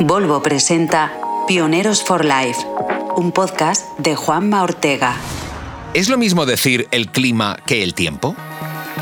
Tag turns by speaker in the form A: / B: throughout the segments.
A: Volvo presenta Pioneros for Life, un podcast de Juanma Ortega.
B: ¿Es lo mismo decir el clima que el tiempo?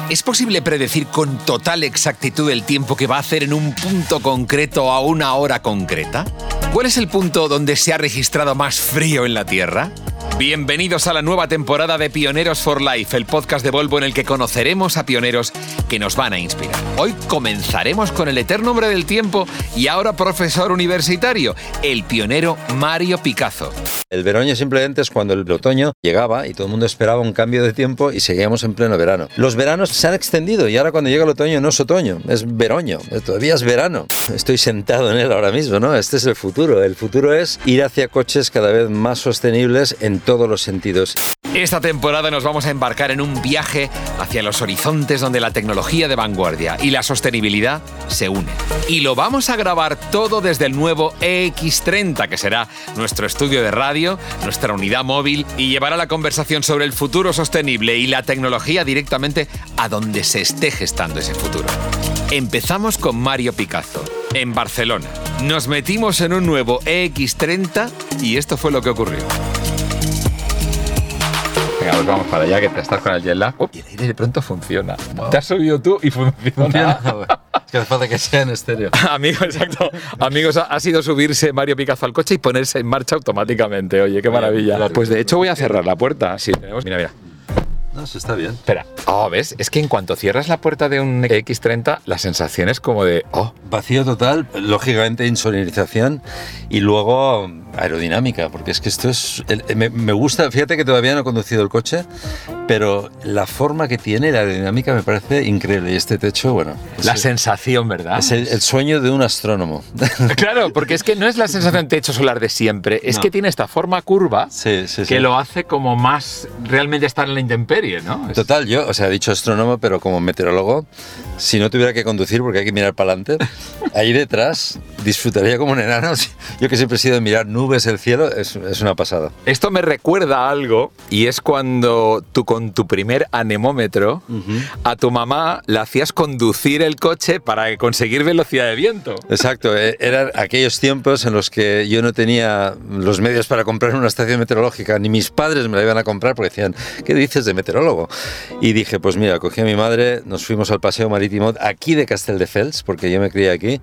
B: ¿Es posible predecir con total exactitud el tiempo que va a hacer en un punto concreto a una hora concreta? ¿Cuál es el punto donde se ha registrado más frío en la Tierra? Bienvenidos a la nueva temporada de Pioneros for Life, el podcast de Volvo en el que conoceremos a pioneros que nos van a inspirar. Hoy comenzaremos con el eterno hombre del tiempo y ahora profesor universitario, el pionero Mario Picazo.
C: El veroño simplemente es cuando el otoño llegaba y todo el mundo esperaba un cambio de tiempo y seguíamos en pleno verano. Los veranos se han extendido y ahora cuando llega el otoño no es otoño, es veroño, todavía es verano. Estoy sentado en él ahora mismo, ¿no? Este es el futuro. El futuro es ir hacia coches cada vez más sostenibles en todos los sentidos.
B: Esta temporada nos vamos a embarcar en un viaje hacia los horizontes donde la tecnología de vanguardia y la sostenibilidad se unen. Y lo vamos a grabar todo desde el nuevo EX30, que será nuestro estudio de radio, nuestra unidad móvil y llevará la conversación sobre el futuro sostenible y la tecnología directamente a donde se esté gestando ese futuro. Empezamos con Mario Picazo, en Barcelona. Nos metimos en un nuevo EX30 y esto fue lo que ocurrió. Venga, pues vamos para allá, que te estás con el jet lag. y el aire de pronto funciona. Te has subido tú y funciona.
C: es que hace falta que sea en estéreo.
B: Amigos, exacto. Amigos, ha sido subirse Mario Picazo al coche y ponerse en marcha automáticamente. Oye, qué maravilla. Pues de hecho voy a cerrar la puerta. Sí, tenemos... Mira, mira.
C: No, eso está bien.
B: Espera. Oh, ¿ves? Es que en cuanto cierras la puerta de un X30, la sensación es como de... Oh.
C: Vacío total, lógicamente insonorización y luego aerodinámica, porque es que esto es... me, me, gusta, fíjate que todavía no he conducido el coche, pero la forma que tiene, la aerodinámica me parece increíble. Y este techo, bueno...
B: La sensación, ¿verdad?
C: Es el, el, sueño de un astrónomo.
B: Claro, porque es que no es la sensación de techo solar de siempre, es no. que tiene esta forma curva
C: sí, sí,
B: que
C: sí.
B: lo hace como más realmente estar en la intemperie, ¿no?
C: Total, yo, o sea, he dicho astrónomo, pero como meteorólogo, si no tuviera que conducir porque hay que mirar para adelante, ahí detrás disfrutaría como un enano. Yo que siempre he sido de mirar nubes, el cielo, es, es, una pasada.
B: Esto me recuerda a algo y es cuando tú con tu primer anemómetro uh -huh. a tu mamá la hacías conducir el coche para conseguir velocidad de viento.
C: Exacto, eran aquellos tiempos en los que yo no tenía los medios para comprar una estación meteorológica, ni mis padres me la iban a comprar porque decían, ¿qué dices de meteorólogo? Y dije, pues mira, cogí a mi madre, nos fuimos al paseo marítimo aquí de Castelldefels, porque yo me crié aquí,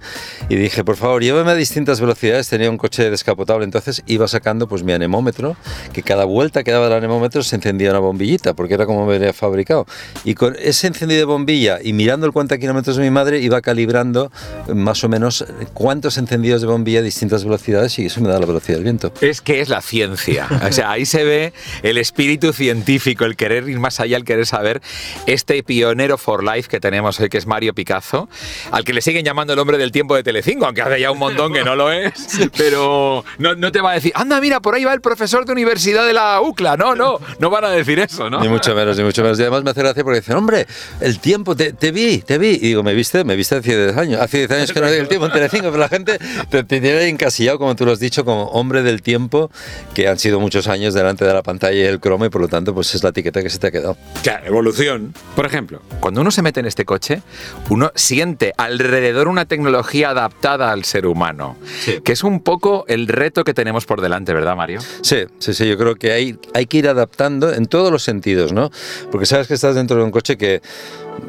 C: y dije, por favor, llévame a distintas velocidades, tenía un coche descapotable, entonces iba sacando pues mi anemómetro, que cada vuelta que daba el anemómetro se encendía una bombillita, porque era como me venía fabricado. Y con ese encendido de bombilla y mirando el cuenta kilómetros de mi madre, iba calibrando más o menos cuántos encendidos de bombilla a distintas velocidades y eso me da la velocidad del viento.
B: Es que es la ciencia. O sea, ahí se ve el espíritu científico, el querer más allá, el querer saber. Este pionero for life que tenemos hoy, que es Mario Picazo, al que le siguen llamando el hombre del tiempo de Telecinco, aunque hace ya un montón que no lo es, pero no, no, te va a decir, anda, mira, por ahí va el profesor de universidad de la UCLA. No, no, no van a decir eso, ¿no?
C: Ni mucho menos, ni mucho menos. Y además me hace gracia porque dicen, hombre, el tiempo, te, te vi, te vi. Y digo, ¿me viste? Me viste hace 10 años. Hace 10 años que no hay el tiempo en Telecinco, pero la gente te, te tiene encasillado, como tú lo has dicho, como hombre del tiempo, que han sido muchos años delante de la pantalla y el cromo, y por lo tanto, pues es la etiqueta que se te ha quedado.
B: Claro, evolución. Por ejemplo, cuando uno se mete en este coche, uno siente alrededor una tecnología adaptada al ser humano, sí. que es un poco el reto que tenemos por delante, ¿verdad, Mario?
C: Sí, sí, sí, yo creo que hay, hay que ir adaptando en todos los sentidos, ¿no? Porque sabes que estás dentro de un coche que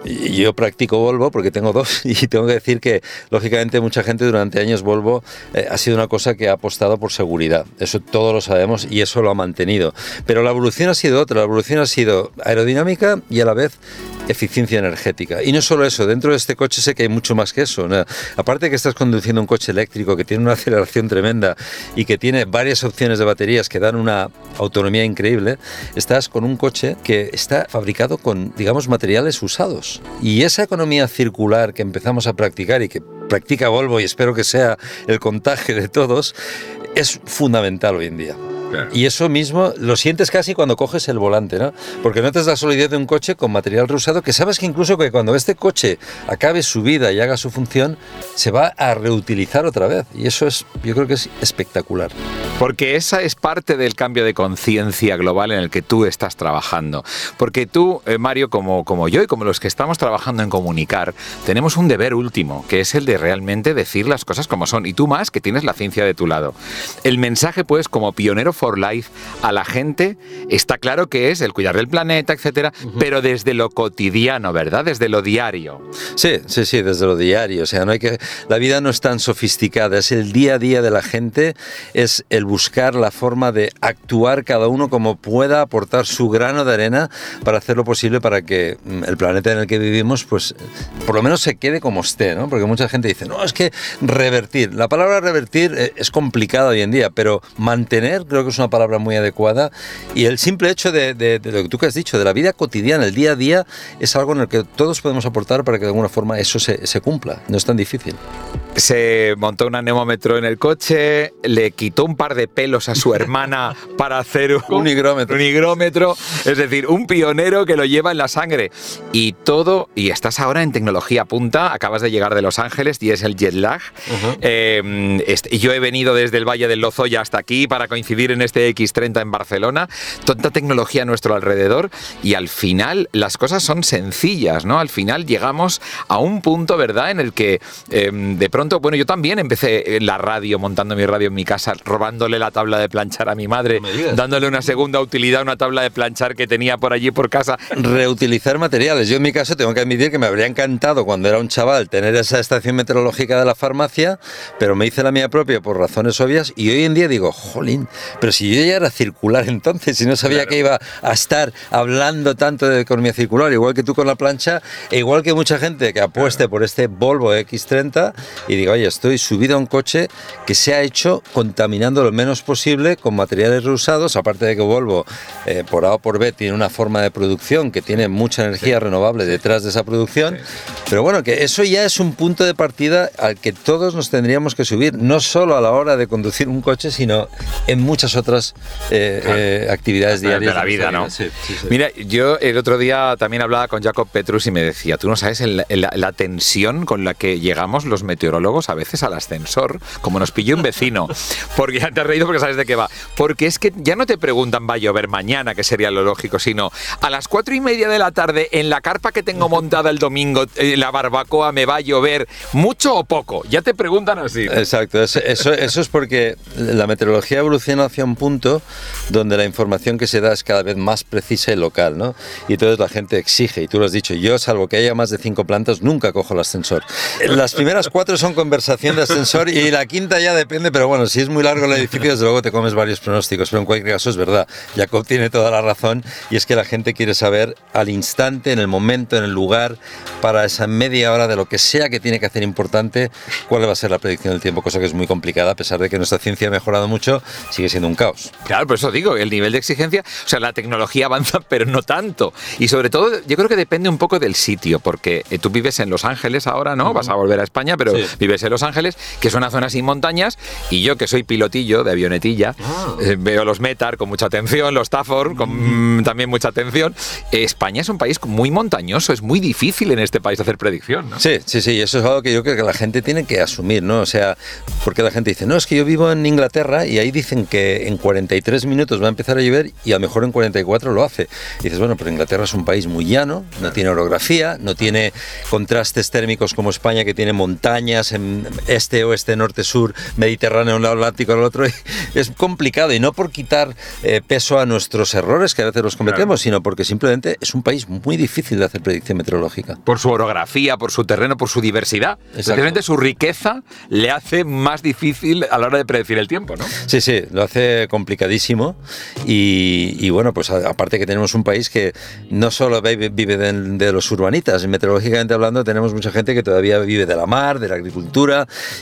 C: yo practico Volvo porque tengo dos y tengo que decir que lógicamente mucha gente durante años Volvo eh, ha sido una cosa que ha apostado por seguridad. Eso todos lo sabemos y eso lo ha mantenido. Pero la evolución ha sido otra. La evolución ha sido aerodinámica y a la vez eficiencia energética. Y no solo eso, dentro de este coche sé que hay mucho más que eso. ¿no? Aparte de que estás conduciendo un coche eléctrico que tiene una aceleración tremenda y que tiene varias opciones de baterías que dan una autonomía increíble, estás con un coche que está fabricado con, digamos, materiales usados. Y esa economía circular que empezamos a practicar y que practica Volvo y espero que sea el contagio de todos, es fundamental hoy en día. Claro. Y eso mismo lo sientes casi cuando coges el volante, ¿no? Porque notas la solidez de un coche con material reusado que sabes que incluso que cuando este coche acabe su vida y haga su función, se va a reutilizar otra vez. Y eso es, yo creo que es espectacular.
B: Porque esa es parte del cambio de conciencia global en el que tú estás trabajando. Porque tú, eh, Mario, como, como yo y como los que estamos trabajando en comunicar, tenemos un deber último, que es el de realmente decir las cosas como son. Y tú más, que tienes la ciencia de tu lado. El mensaje, pues, como pionero for life a la gente, está claro que es el cuidar del planeta, etcétera, pero desde lo cotidiano, ¿verdad? Desde lo diario.
C: Sí, sí, sí, desde lo diario. O sea, no hay que. La vida no es tan sofisticada, es el día a día de la gente, es el buscar la forma de actuar cada uno como pueda aportar su grano de arena para hacer lo posible para que mm, el planeta en el que vivimos, pues, por lo menos se quede como esté, ¿no? Porque mucha gente dice, no, es que revertir. La palabra revertir eh, es complicada hoy en día, pero mantener creo que es una palabra muy adecuada y el simple hecho de, lo que tú has dicho, de la vida cotidiana, el día a día, es algo en el que todos podemos aportar para que de alguna forma eso se cumpla. No es tan difícil.
B: Se montó un anemómetro en el coche, le quitó un par de pelos a su hermana para hacer un,
C: Un higrómetro.
B: un higrómetro, es decir, un pionero que lo lleva en la sangre. Y todo, y estás ahora en tecnología punta, acabas de llegar de Los Ángeles y es el jet lag. Eh, este- yo he venido desde el Valle del Lozoya hasta aquí para coincidir en este X30 en Barcelona. Tanta tecnología a nuestro alrededor y al final las cosas son sencillas, ¿no? Al final llegamos a un punto, ¿verdad?, en el que eh, de pronto, bueno, yo también empecé en la radio, montando mi radio en mi casa, robándole la tabla de planchar a mi madre,
C: No
B: dándole una segunda utilidad a una tabla de planchar que tenía por allí por casa.
C: Reutilizar materiales. Yo en mi caso tengo que admitir que me habría encantado cuando era un chaval tener esa estación meteorológica de la farmacia, pero me hice la mía propia por razones obvias y hoy en día digo, jolín, pero si yo ya era circular entonces y no sabía que iba a estar hablando tanto de economía circular, igual que tú con la plancha, e igual que mucha gente que apueste por este Volvo X30 y diga, oye, estoy subido a un coche que se ha hecho contaminando lo menos posible con materiales reusados, aparte de que Volvo, eh, por A o por B, tiene una forma de producción que tiene mucha energía renovable detrás de esa producción. Pero bueno, que eso ya es un punto de partida al que todos nos tendríamos que subir, no solo a la hora de conducir un coche, sino en muchas otras eh, eh, actividades
B: de
C: diarias.
B: la vida, ¿no?
C: Sí, sí, sí.
B: Mira, yo el otro día también hablaba con Jacob Petrus y me decía, tú no sabes el- el- la tensión con la que llegamos los meteorólogos a veces al ascensor, como nos pilló un vecino, porque ya te has reído porque sabes de qué va, porque es que ya no te preguntan va a llover mañana, que sería lo lógico, sino a las cuatro y media de la tarde en la carpa que tengo montada el domingo, eh, la barbacoa me va a llover, mucho o poco, ya te preguntan así.
C: Exacto, eso, eso, eso es porque la meteorología evoluciona hacia un punto donde la información que se da es cada vez más precisa y local, ¿no? Y entonces la gente exige, y tú lo has dicho, yo salvo que haya más de cinco plantas, nunca cojo el ascensor. Las primeras cuatro son conversación de ascensor y la quinta ya depende, pero bueno, si es muy largo el edificio, desde luego te comes varios pronósticos, pero en cualquier caso es verdad, Jacob tiene toda la razón y es que la gente quiere saber al instante, en el momento, en el lugar, para esa media hora de lo que sea que tiene que hacer importante, cuál va a ser la predicción del tiempo, cosa que es muy complicada, a pesar de que nuestra ciencia ha mejorado mucho, sigue siendo un caos.
B: Claro, por eso digo, el nivel de exigencia, o sea, la tecnología avanza, pero no tanto. Y sobre todo, yo creo que depende un poco del sitio, porque eh, tú vives en Los Ángeles ahora, ¿no? Vas a volver a España, pero
C: Sí.
B: Vives en Los Ángeles, que es una zona sin montañas, y yo que soy pilotillo de avionetilla, eh, veo los Metar con mucha atención, los Tafor con mm, también mucha atención. España es un país muy montañoso, es muy difícil en este país hacer predicción, ¿no?
C: Sí, sí, sí, eso es algo que yo creo que la gente tiene que asumir, ¿no? O sea, porque la gente dice, no, es que yo vivo en Inglaterra y ahí dicen que en 43 minutos va a empezar a llover y a lo mejor en 44 lo hace. Y dices, bueno, pero Inglaterra es un país muy llano, no tiene orografía, no tiene contrastes térmicos como España, que tiene montañas este, oeste, norte, sur, Mediterráneo, un lado Atlántico, al otro. Es complicado y no por quitar eh, peso a nuestros errores, que a veces los cometemos, sino porque simplemente es un país muy difícil de hacer predicción meteorológica.
B: por su orografía, por su terreno, por su diversidad. Especialmente su riqueza le hace más difícil a la hora de predecir el tiempo, ¿no?
C: Sí, sí, lo hace complicadísimo y, y bueno, pues aparte que tenemos un país que no solo vive, vive de, de los urbanitas, meteorológicamente hablando tenemos mucha gente que todavía vive de la mar, de la agricultura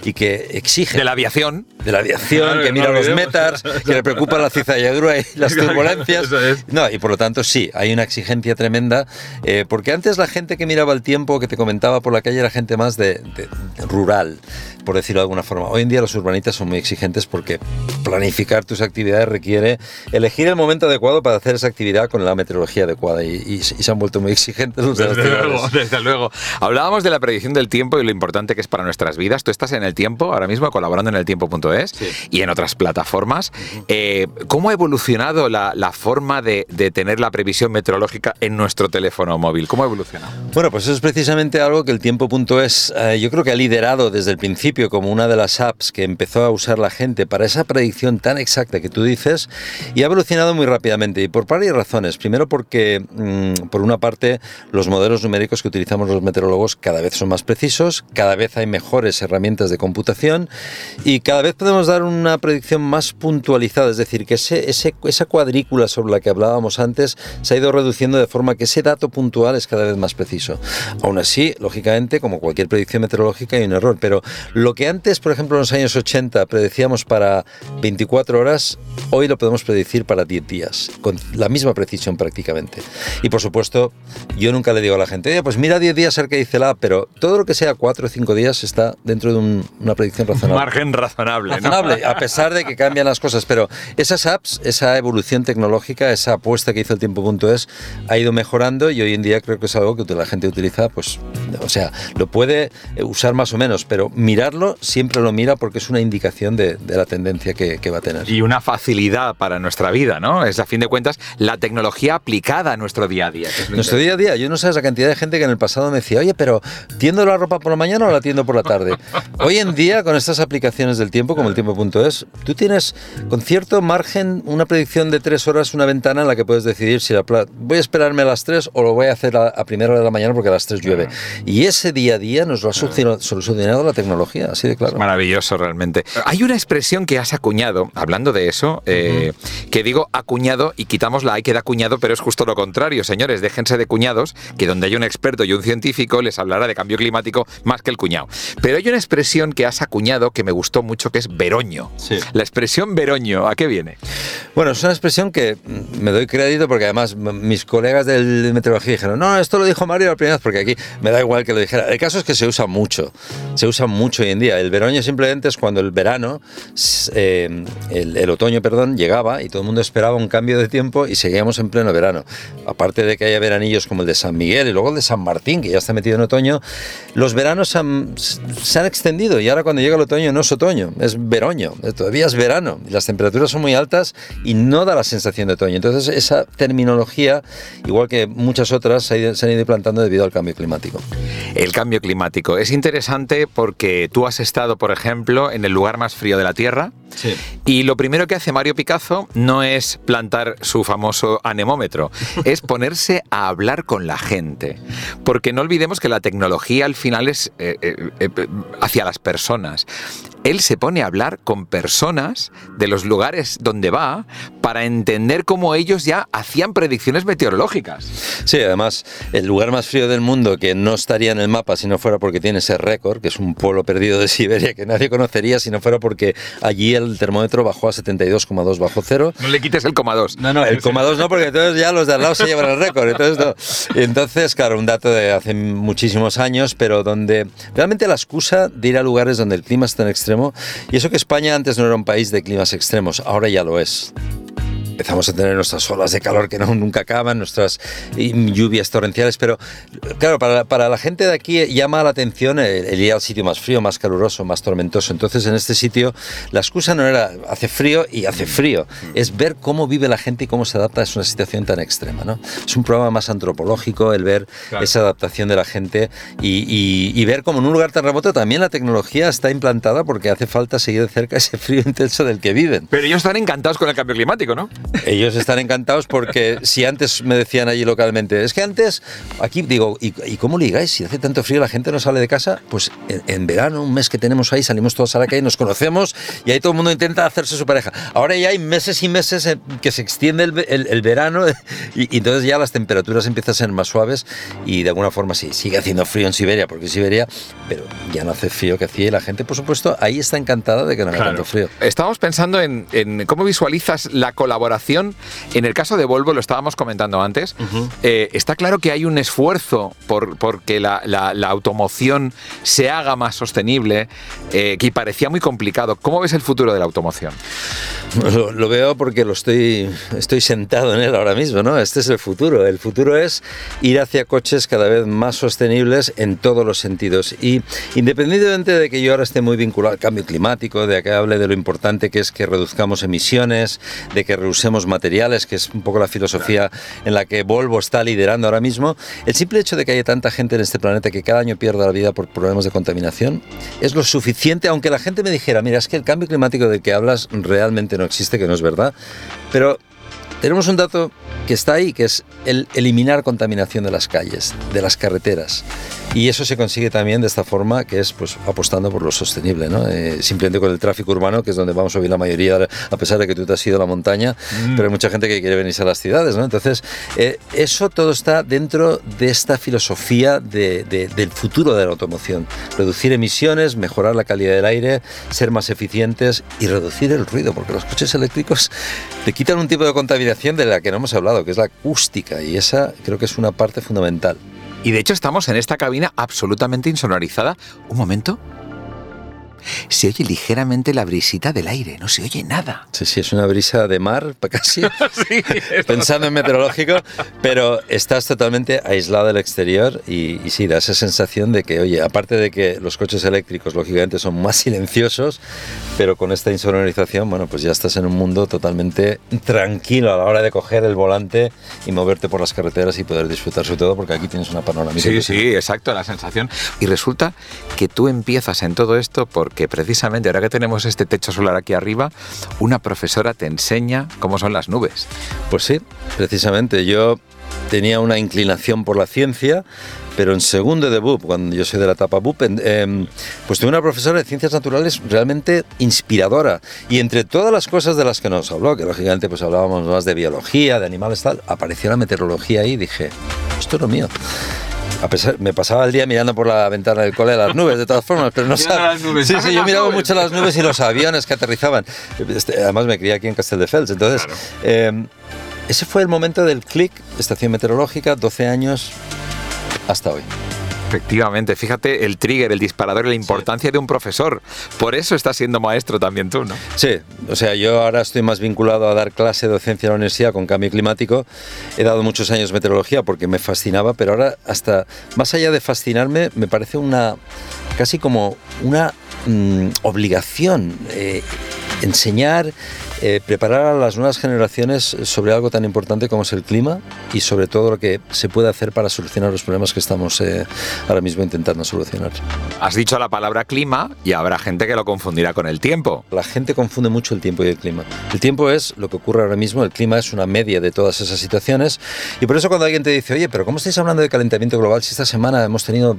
C: y que exige
B: De la aviación.
C: de la aviación,
B: Claro,
C: que
B: no
C: mira los
B: olvidemos.
C: metars, que le preocupa la cizalladura y las turbulencias.
B: Es.
C: No, y por lo tanto sí, hay una exigencia tremenda, eh, porque antes la gente que miraba el tiempo, que te comentaba por la calle, era gente más de, de- de rural. Por decirlo de alguna forma. Hoy en día los urbanitas son muy exigentes porque planificar tus actividades requiere elegir el momento adecuado para hacer esa actividad con la meteorología adecuada y, se han vuelto muy exigentes los
B: desde luego, desde luego. Hablábamos de la predicción del tiempo y lo importante que es para nuestras vidas. Tú estás en el tiempo ahora mismo colaborando en el tiempo.es y en otras plataformas. Eh, ¿Cómo ha evolucionado la, forma de, tener la previsión meteorológica en nuestro teléfono móvil? ¿Cómo ha evolucionado?
C: Bueno, pues eso es precisamente algo que el tiempo.es eh, yo creo que ha liderado desde el principio como una de las apps que empezó a usar la gente para esa predicción tan exacta que tú dices y ha evolucionado muy rápidamente y por varias razones. Primero porque, mm, por una parte, los modelos numéricos que utilizamos los meteorólogos cada vez son más precisos, cada vez hay mejores herramientas de computación y cada vez podemos dar una predicción más puntualizada, es decir, que ese, esa cuadrícula sobre la que hablábamos antes se ha ido reduciendo de forma que ese dato puntual es cada vez más preciso. Aún así, lógicamente, como cualquier predicción meteorológica, hay un error, pero lo que antes, por ejemplo, en los años 80 predecíamos para 24 horas, hoy lo podemos predecir para 10 días, con la misma precisión prácticamente. Y por supuesto, yo nunca le digo a la gente, Oye, pues mira 10 días a ver qué dice la pero todo lo que sea 4 o 5 días está dentro de una predicción razonable.
B: margen razonable.
C: Razonable, a pesar de que cambian las cosas, pero esas apps, esa evolución tecnológica, esa apuesta que hizo el tiempo.es ha ido mejorando y hoy en día creo que es algo que la gente utiliza, pues, o sea, lo puede usar más o menos, pero mirarlo siempre lo mira porque es una indicación de, la tendencia que, va a tener.
B: Y una facilidad para nuestra vida, ¿no? Es a fin de cuentas la tecnología aplicada a nuestro día a día.
C: nuestro día a día, yo no sé la cantidad de gente que en el pasado me decía, oye, pero ¿tiendo la ropa por la mañana o la tiendo por la tarde? Hoy en día, con estas aplicaciones del tiempo, como el tiempo.es, tú tienes con cierto margen una predicción de tres horas, una ventana en la que puedes decidir si la voy a esperarme a las tres o lo voy a hacer a, a primera hora de la mañana porque a las tres llueve. Y ese día a día nos lo ha solucionado la tecnología, así de claro.
B: maravilloso realmente. Hay una expresión que has acuñado, hablando de eso, eh, que digo acuñado y quitamos la hay queda acuñado, pero es justo lo contrario, señores, déjense de cuñados, que donde hay un experto y un científico les hablará de cambio climático más que el cuñado. Pero hay una expresión que has acuñado que me gustó mucho, que es veroño. La expresión veroño, ¿a qué viene?
C: Bueno, es una expresión que me doy crédito porque además mis colegas de meteorología dijeron, no, esto lo dijo Mario la primera vez, porque aquí me da igual que lo dijera. El caso es que se usa mucho, se usa mucho hoy en día. El veroño simplemente es cuando el verano, eh, el, otoño, perdón, llegaba y todo el mundo esperaba un cambio de tiempo y seguíamos en pleno verano. Aparte de que haya veranillos como el de San Miguel y luego el de San Martín, que ya está metido en otoño, los veranos se han extendido y ahora cuando llega el otoño no es otoño, es veroño, todavía es verano las temperaturas son muy altas y no da la sensación de otoño. Entonces esa terminología, igual que muchas otras, se han ido implantando debido al cambio climático.
B: El cambio climático es interesante porque tú has estado, por ejemplo, en el lugar más frío de la Tierra. Y lo primero que hace Mario Picasso no es plantar su famoso anemómetro, es ponerse a hablar con la gente. Porque no olvidemos que la tecnología al final es eh, eh, eh, hacia las personas él se pone a hablar con personas de los lugares donde va para entender cómo ellos ya hacían predicciones meteorológicas.
C: Sí, además, el lugar más frío del mundo que no estaría en el mapa si no fuera porque tiene ese récord, que es un pueblo perdido de Siberia que nadie conocería si no fuera porque allí el termómetro bajó a 72,2 bajo cero.
B: No le quites el coma 2.
C: No, no, el coma 2 no, porque entonces ya los de al lado se llevan el récord. Entonces, entonces, claro, un dato de hace muchísimos años, pero donde realmente la excusa de ir a lugares donde el clima está en extremo y eso que España antes no era un país de climas extremos, ahora ya lo es empezamos a tener nuestras olas de calor que no, nunca acaban, nuestras lluvias torrenciales, pero claro, para, para la gente de aquí llama la atención el, ir al sitio más frío, más caluroso, más tormentoso. Entonces en este sitio la excusa no era hace frío y hace frío, es ver cómo vive la gente y cómo se adapta a una situación tan extrema. ¿no? Es un programa más antropológico el ver esa adaptación de la gente y, y, ver cómo en un lugar tan remoto también la tecnología está implantada porque hace falta seguir de cerca ese frío intenso del que viven.
B: Pero ellos están encantados con el cambio climático, ¿no?
C: Ellos están encantados porque si antes me decían allí localmente, es que antes, aquí digo, ¿y, cómo ligáis? Si hace tanto frío la gente no sale de casa, pues en, verano, un mes que tenemos ahí, salimos todos a la calle, nos conocemos y ahí todo el mundo intenta hacerse su pareja. Ahora ya hay meses y meses que se extiende el, verano y, entonces ya las temperaturas empiezan a ser más suaves y de alguna forma sí, sigue haciendo frío en Siberia, porque Siberia, pero ya no hace frío que hacía y la gente, por supuesto, ahí está encantada de que no haga tanto frío.
B: Estamos pensando en, en cómo visualizas la colaboración sensación, en el caso de Volvo, lo estábamos comentando antes, eh, está claro que hay un esfuerzo por, que la, automoción se haga más sostenible, eh, que parecía muy complicado. ¿Cómo ves el futuro de la automoción?
C: Lo, veo porque lo estoy, estoy sentado en él ahora mismo, ¿no? Este es el futuro. El futuro es ir hacia coches cada vez más sostenibles en todos los sentidos. Y independientemente de que yo ahora esté muy vinculado al cambio climático, de que hable de lo importante que es que reduzcamos emisiones, de que reusemos materiales, que es un poco la filosofía en la que Volvo está liderando ahora mismo, el simple hecho de que haya tanta gente en este planeta que cada año pierda la vida por problemas de contaminación es lo suficiente, aunque la gente me dijera, mira, es que el cambio climático del que hablas realmente no existe, que no es verdad, pero tenemos un dato que está ahí, que es el eliminar contaminación de las calles, de las carreteras. Y eso se consigue también de esta forma, que es pues apostando por lo sostenible, ¿no? Eh, simplemente con el tráfico urbano, que es donde vamos a vivir la mayoría, a pesar de que tú te has ido a la montaña, mm. pero hay mucha gente que quiere venirse a las ciudades, ¿no? Entonces, eh, eso todo está dentro de esta filosofía de, del futuro de la automoción. Reducir emisiones, mejorar la calidad del aire, ser más eficientes y reducir el ruido, porque los coches eléctricos te quitan un tipo de contaminación de la que no hemos hablado, que es la acústica, y esa creo que es una parte fundamental.
B: Y de hecho estamos en esta cabina absolutamente insonorizada. Un momento se oye ligeramente la brisita del aire, no se oye nada.
C: Sí, sí, es una brisa de mar, casi, pensando en meteorológico, pero estás totalmente aislado del exterior y, y, sí, da esa sensación de que, oye, aparte de que los coches eléctricos, lógicamente, son más silenciosos, pero con esta insonorización, bueno, pues ya estás en un mundo totalmente tranquilo a la hora de coger el volante y moverte por las carreteras y poder disfrutar sobre todo, porque aquí tienes una panorámica.
B: Sí, sí, exacto, la sensación. Y resulta que tú empiezas en todo esto por que precisamente ahora que tenemos este techo solar aquí arriba, una profesora te enseña cómo son las nubes.
C: Pues sí, precisamente. Yo tenía una inclinación por la ciencia, pero en segundo de BUP, cuando yo soy de la etapa BUP, em, pues tuve una profesora de ciencias naturales realmente inspiradora. Y entre todas las cosas de las que nos habló, que lógicamente pues hablábamos más de biología, de animales tal, apareció la meteorología ahí y dije, esto es lo mío me pasaba el día mirando por la ventana del cole las nubes, de todas formas, pero no sabía. Sí, sí, yo miraba mucho las nubes y los aviones que aterrizaban. Este, además, me crié aquí en Castelldefels, entonces. Em, ese fue el momento del clic, estación meteorológica, 12 años hasta hoy.
B: Efectivamente, fíjate el trigger, el disparador la importancia de un profesor. Por eso estás siendo maestro también tú, ¿no?
C: Sí, o sea, yo ahora estoy más vinculado a dar clase de docencia en la universidad con cambio climático. He dado muchos años meteorología porque me fascinaba, pero ahora hasta más allá de fascinarme, me parece una casi como una mm, obligación eh, enseñar eh, preparar a las nuevas generaciones sobre algo tan importante como es el clima y sobre todo lo que se puede hacer para solucionar los problemas que estamos eh, ahora mismo intentando solucionar.
B: Has dicho la palabra clima y habrá gente que lo confundirá con el tiempo.
C: La gente confunde mucho el tiempo y el clima. El tiempo es lo que ocurre ahora mismo, el clima es una media de todas esas situaciones y por eso cuando alguien te dice, oye, pero ¿cómo estáis hablando de calentamiento global si esta semana hemos tenido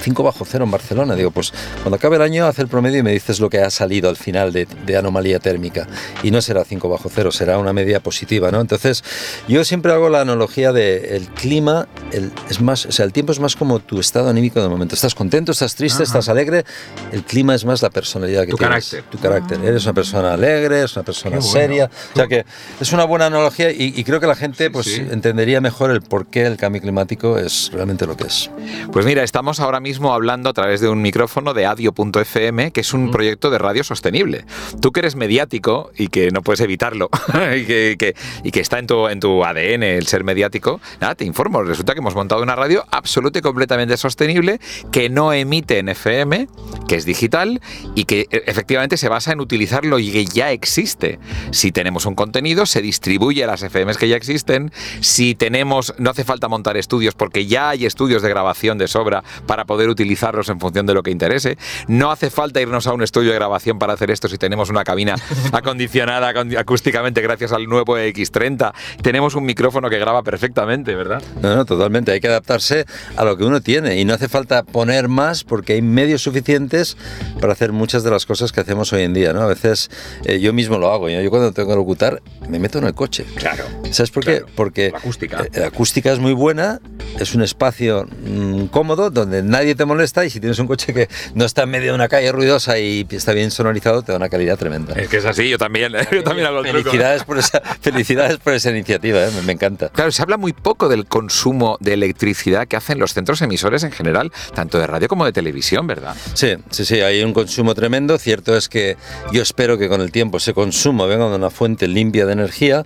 C: 5 bajo cero en Barcelona? Digo, pues cuando acabe el año hace el promedio y me dices lo que ha salido al final de, de anomalía térmica y no será 5 bajo cero, será una media positiva, ¿no? Entonces, yo siempre hago la analogía de el clima, el, es más, o sea, el tiempo es más como tu estado anímico de momento. Estás contento, estás triste, estás alegre. El clima es más la personalidad que
B: tu
C: tienes.
B: Carácter.
C: Tu carácter. Eres una persona alegre, es una persona seria. O sea que es una buena analogía y, creo que la gente pues entendería mejor el por qué el cambio climático es realmente lo que es.
B: Pues mira, estamos ahora mismo hablando a través de un micrófono de adio.fm, que es un proyecto de radio sostenible. Tú que eres mediático y que no puedes evitarlo y, que, y, que, está en tu, en tu ADN el ser mediático, nada, te informo, resulta que hemos montado una radio absoluta y completamente sostenible que no emite en FM, que es digital y que e, efectivamente se basa en utilizar lo que ya existe. Si tenemos un contenido, se distribuye a las FMs que ya existen. Si tenemos, no hace falta montar estudios porque ya hay estudios de grabación de sobra para poder utilizarlos en función de lo que interese. No hace falta irnos a un estudio de grabación para hacer esto si tenemos una cabina acondicionada acústicamente gracias al nuevo X30. Tenemos un micrófono que graba perfectamente, ¿verdad?
C: No, no, totalmente. Hay que adaptarse a lo que uno tiene y no hace falta poner más porque hay medios suficientes para hacer muchas de las cosas que hacemos hoy en día, ¿no? A veces eh, yo mismo lo hago. Yo cuando tengo que locutar me meto en el coche.
B: Claro.
C: ¿Sabes por qué? Porque
B: la acústica.
C: Eh, la acústica es muy buena, es un espacio mm, cómodo donde nadie te molesta y si tienes un coche que no está en medio de una calle ruidosa y está bien sonorizado te da una calidad tremenda.
B: Es que es así, yo también, yo también hago truco.
C: Felicidades por esa, felicidades por esa iniciativa, ¿eh? me, me encanta.
B: Claro, se habla muy poco del consumo de electricidad que hacen los centros emisores en general, tanto de radio como de televisión, ¿verdad?
C: Sí, sí, sí, hay un consumo tremendo. Cierto es que yo espero que con el tiempo ese consumo venga de una fuente limpia de energía,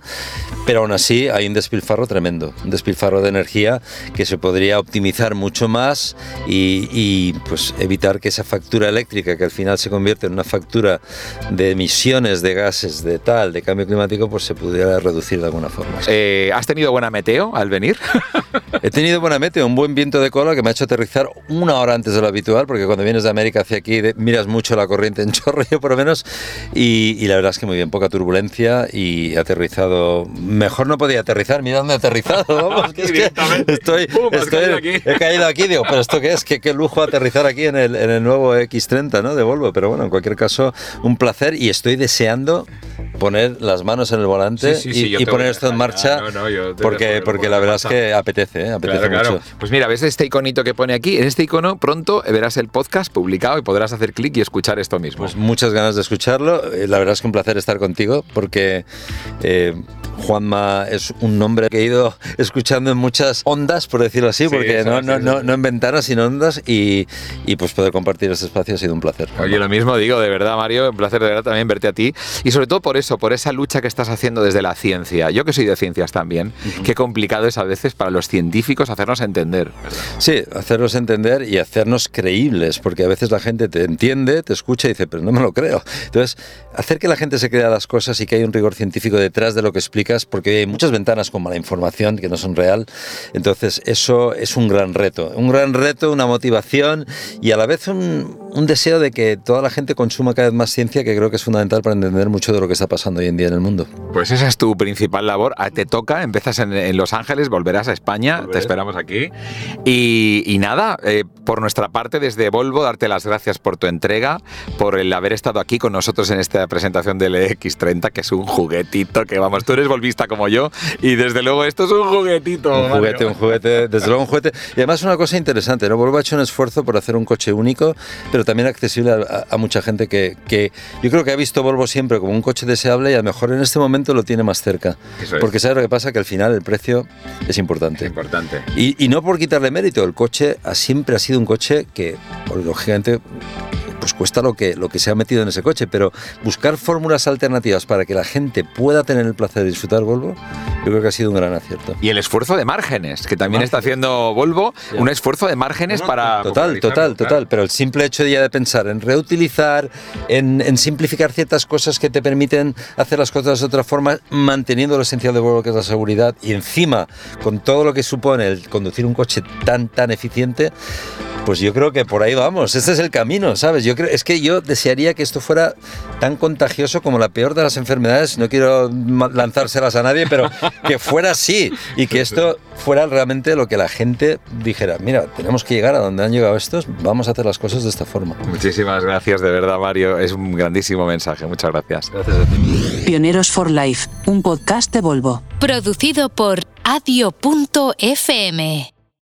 C: pero aún así hay un despilfarro tremendo, un despilfarro de energía que se podría optimizar mucho más y, y, pues evitar que esa factura eléctrica, que al final se convierte en una factura de emisiones de gases de tal, de cambio climático, pues se pudiera reducir de alguna forma.
B: Eh, ¿Has tenido buena meteo al venir?
C: He tenido buena meteo, un buen viento de cola que me ha hecho aterrizar una hora antes de lo habitual, porque cuando vienes de América hacia aquí miras mucho la corriente en chorro, yo por lo menos, y, y, la verdad es que muy bien, poca turbulencia y he aterrizado. Mejor no podía aterrizar, mira dónde he aterrizado, vamos, que es que estoy,
B: Pum, has
C: estoy
B: caído aquí.
C: he caído aquí, digo, pero esto qué es, qué, qué lujo aterrizar aquí en el, en el nuevo X30, ¿no? De Volvo, pero bueno, en cualquier caso, un placer y estoy deseando poner las manos en el volante
B: Sí, sí, sí,
C: y, poner esto en marcha.
B: No, no,
C: porque, porque
B: por
C: la verdad es que apetece, ¿eh? apetece
B: Claro, claro.
C: mucho.
B: Pues mira, ves este iconito que pone aquí. En este icono pronto verás el podcast publicado y podrás hacer clic y escuchar esto mismo.
C: Pues muchas ganas de escucharlo. Eh, La verdad es que un placer estar contigo porque eh, Juanma es un nombre que he ido escuchando en muchas ondas, por decirlo así,
B: Sí,
C: porque no, no, no, no en ventanas, sino ondas y, y pues poder compartir este espacio ha sido un placer.
B: Oye, lo mismo digo, de verdad, Mario, un placer de verdad también verte a ti. Y sobre todo por eso, por esa lucha que estás haciendo desde la ciencia. Yo que soy de ciencias también, qué complicado es a veces para los científicos hacernos entender. ¿verdad?
C: Sí, hacernos entender y hacernos creíbles, porque a veces la gente te entiende, te escucha y dice, pero no me lo creo. Entonces, hacer que la gente se crea las cosas y que hay un rigor científico detrás de lo que porque hay muchas ventanas con mala información que no son real. Entonces, eso es un gran reto. Un gran reto, una motivación y a la vez un, un deseo de que toda la gente consuma cada vez más ciencia, que creo que es fundamental para entender mucho de lo que está pasando hoy en día en el mundo.
B: Pues esa es tu principal labor. Ah, Te toca, empiezas en, en Los Ángeles, volverás a España, te esperamos aquí. Y, y nada, eh, por nuestra parte, desde Volvo, darte las gracias por tu entrega, por el haber estado aquí con nosotros en esta presentación del X30, que es un juguetito, que vamos, tú eres volvista como yo, y desde luego esto es un juguetito.
C: Un
B: Mario.
C: juguete, un juguete, desde luego un juguete. Y además una cosa interesante, ¿no? Volvo ha hecho un esfuerzo por hacer un coche único, pero también accesible a, a- a mucha gente que, que yo creo que ha visto Volvo siempre como un coche deseable y a lo mejor en este momento lo tiene más cerca.
B: Eso es.
C: Porque sabes lo que pasa, que al final el precio es importante.
B: Importante.
C: Y, y no por quitarle mérito, el coche ha- siempre ha sido un coche que, lógicamente, pues cuesta lo que, lo que se ha metido en ese coche, pero buscar fórmulas alternativas para que la gente pueda tener el placer de disfrutar Volvo, yo creo que ha sido un gran acierto.
B: Y el esfuerzo de márgenes, que también está haciendo Volvo, un esfuerzo de márgenes para...
C: Total, total,
B: claro.
C: total. Pero el simple hecho ya de pensar en reutilizar, en, en simplificar ciertas cosas que te permiten hacer las cosas de otra forma, manteniendo lo esencial de Volvo, que es la seguridad, y encima, con todo lo que supone el conducir un coche tan, tan eficiente, pues yo creo que por ahí vamos. Este es el camino, ¿sabes? Yo creo, es que yo desearía que esto fuera tan contagioso como la peor de las enfermedades. No quiero lanzárselas a nadie, pero que fuera así y que esto fuera realmente lo que la gente dijera. Mira, tenemos que llegar a donde han llegado estos. Vamos a hacer las cosas de esta forma.
B: Muchísimas gracias, de verdad, Mario. Es un grandísimo mensaje. Muchas gracias.
C: Gracias a ti.
A: Pioneros for Life, un podcast de Volvo.
D: Producido por adio.fm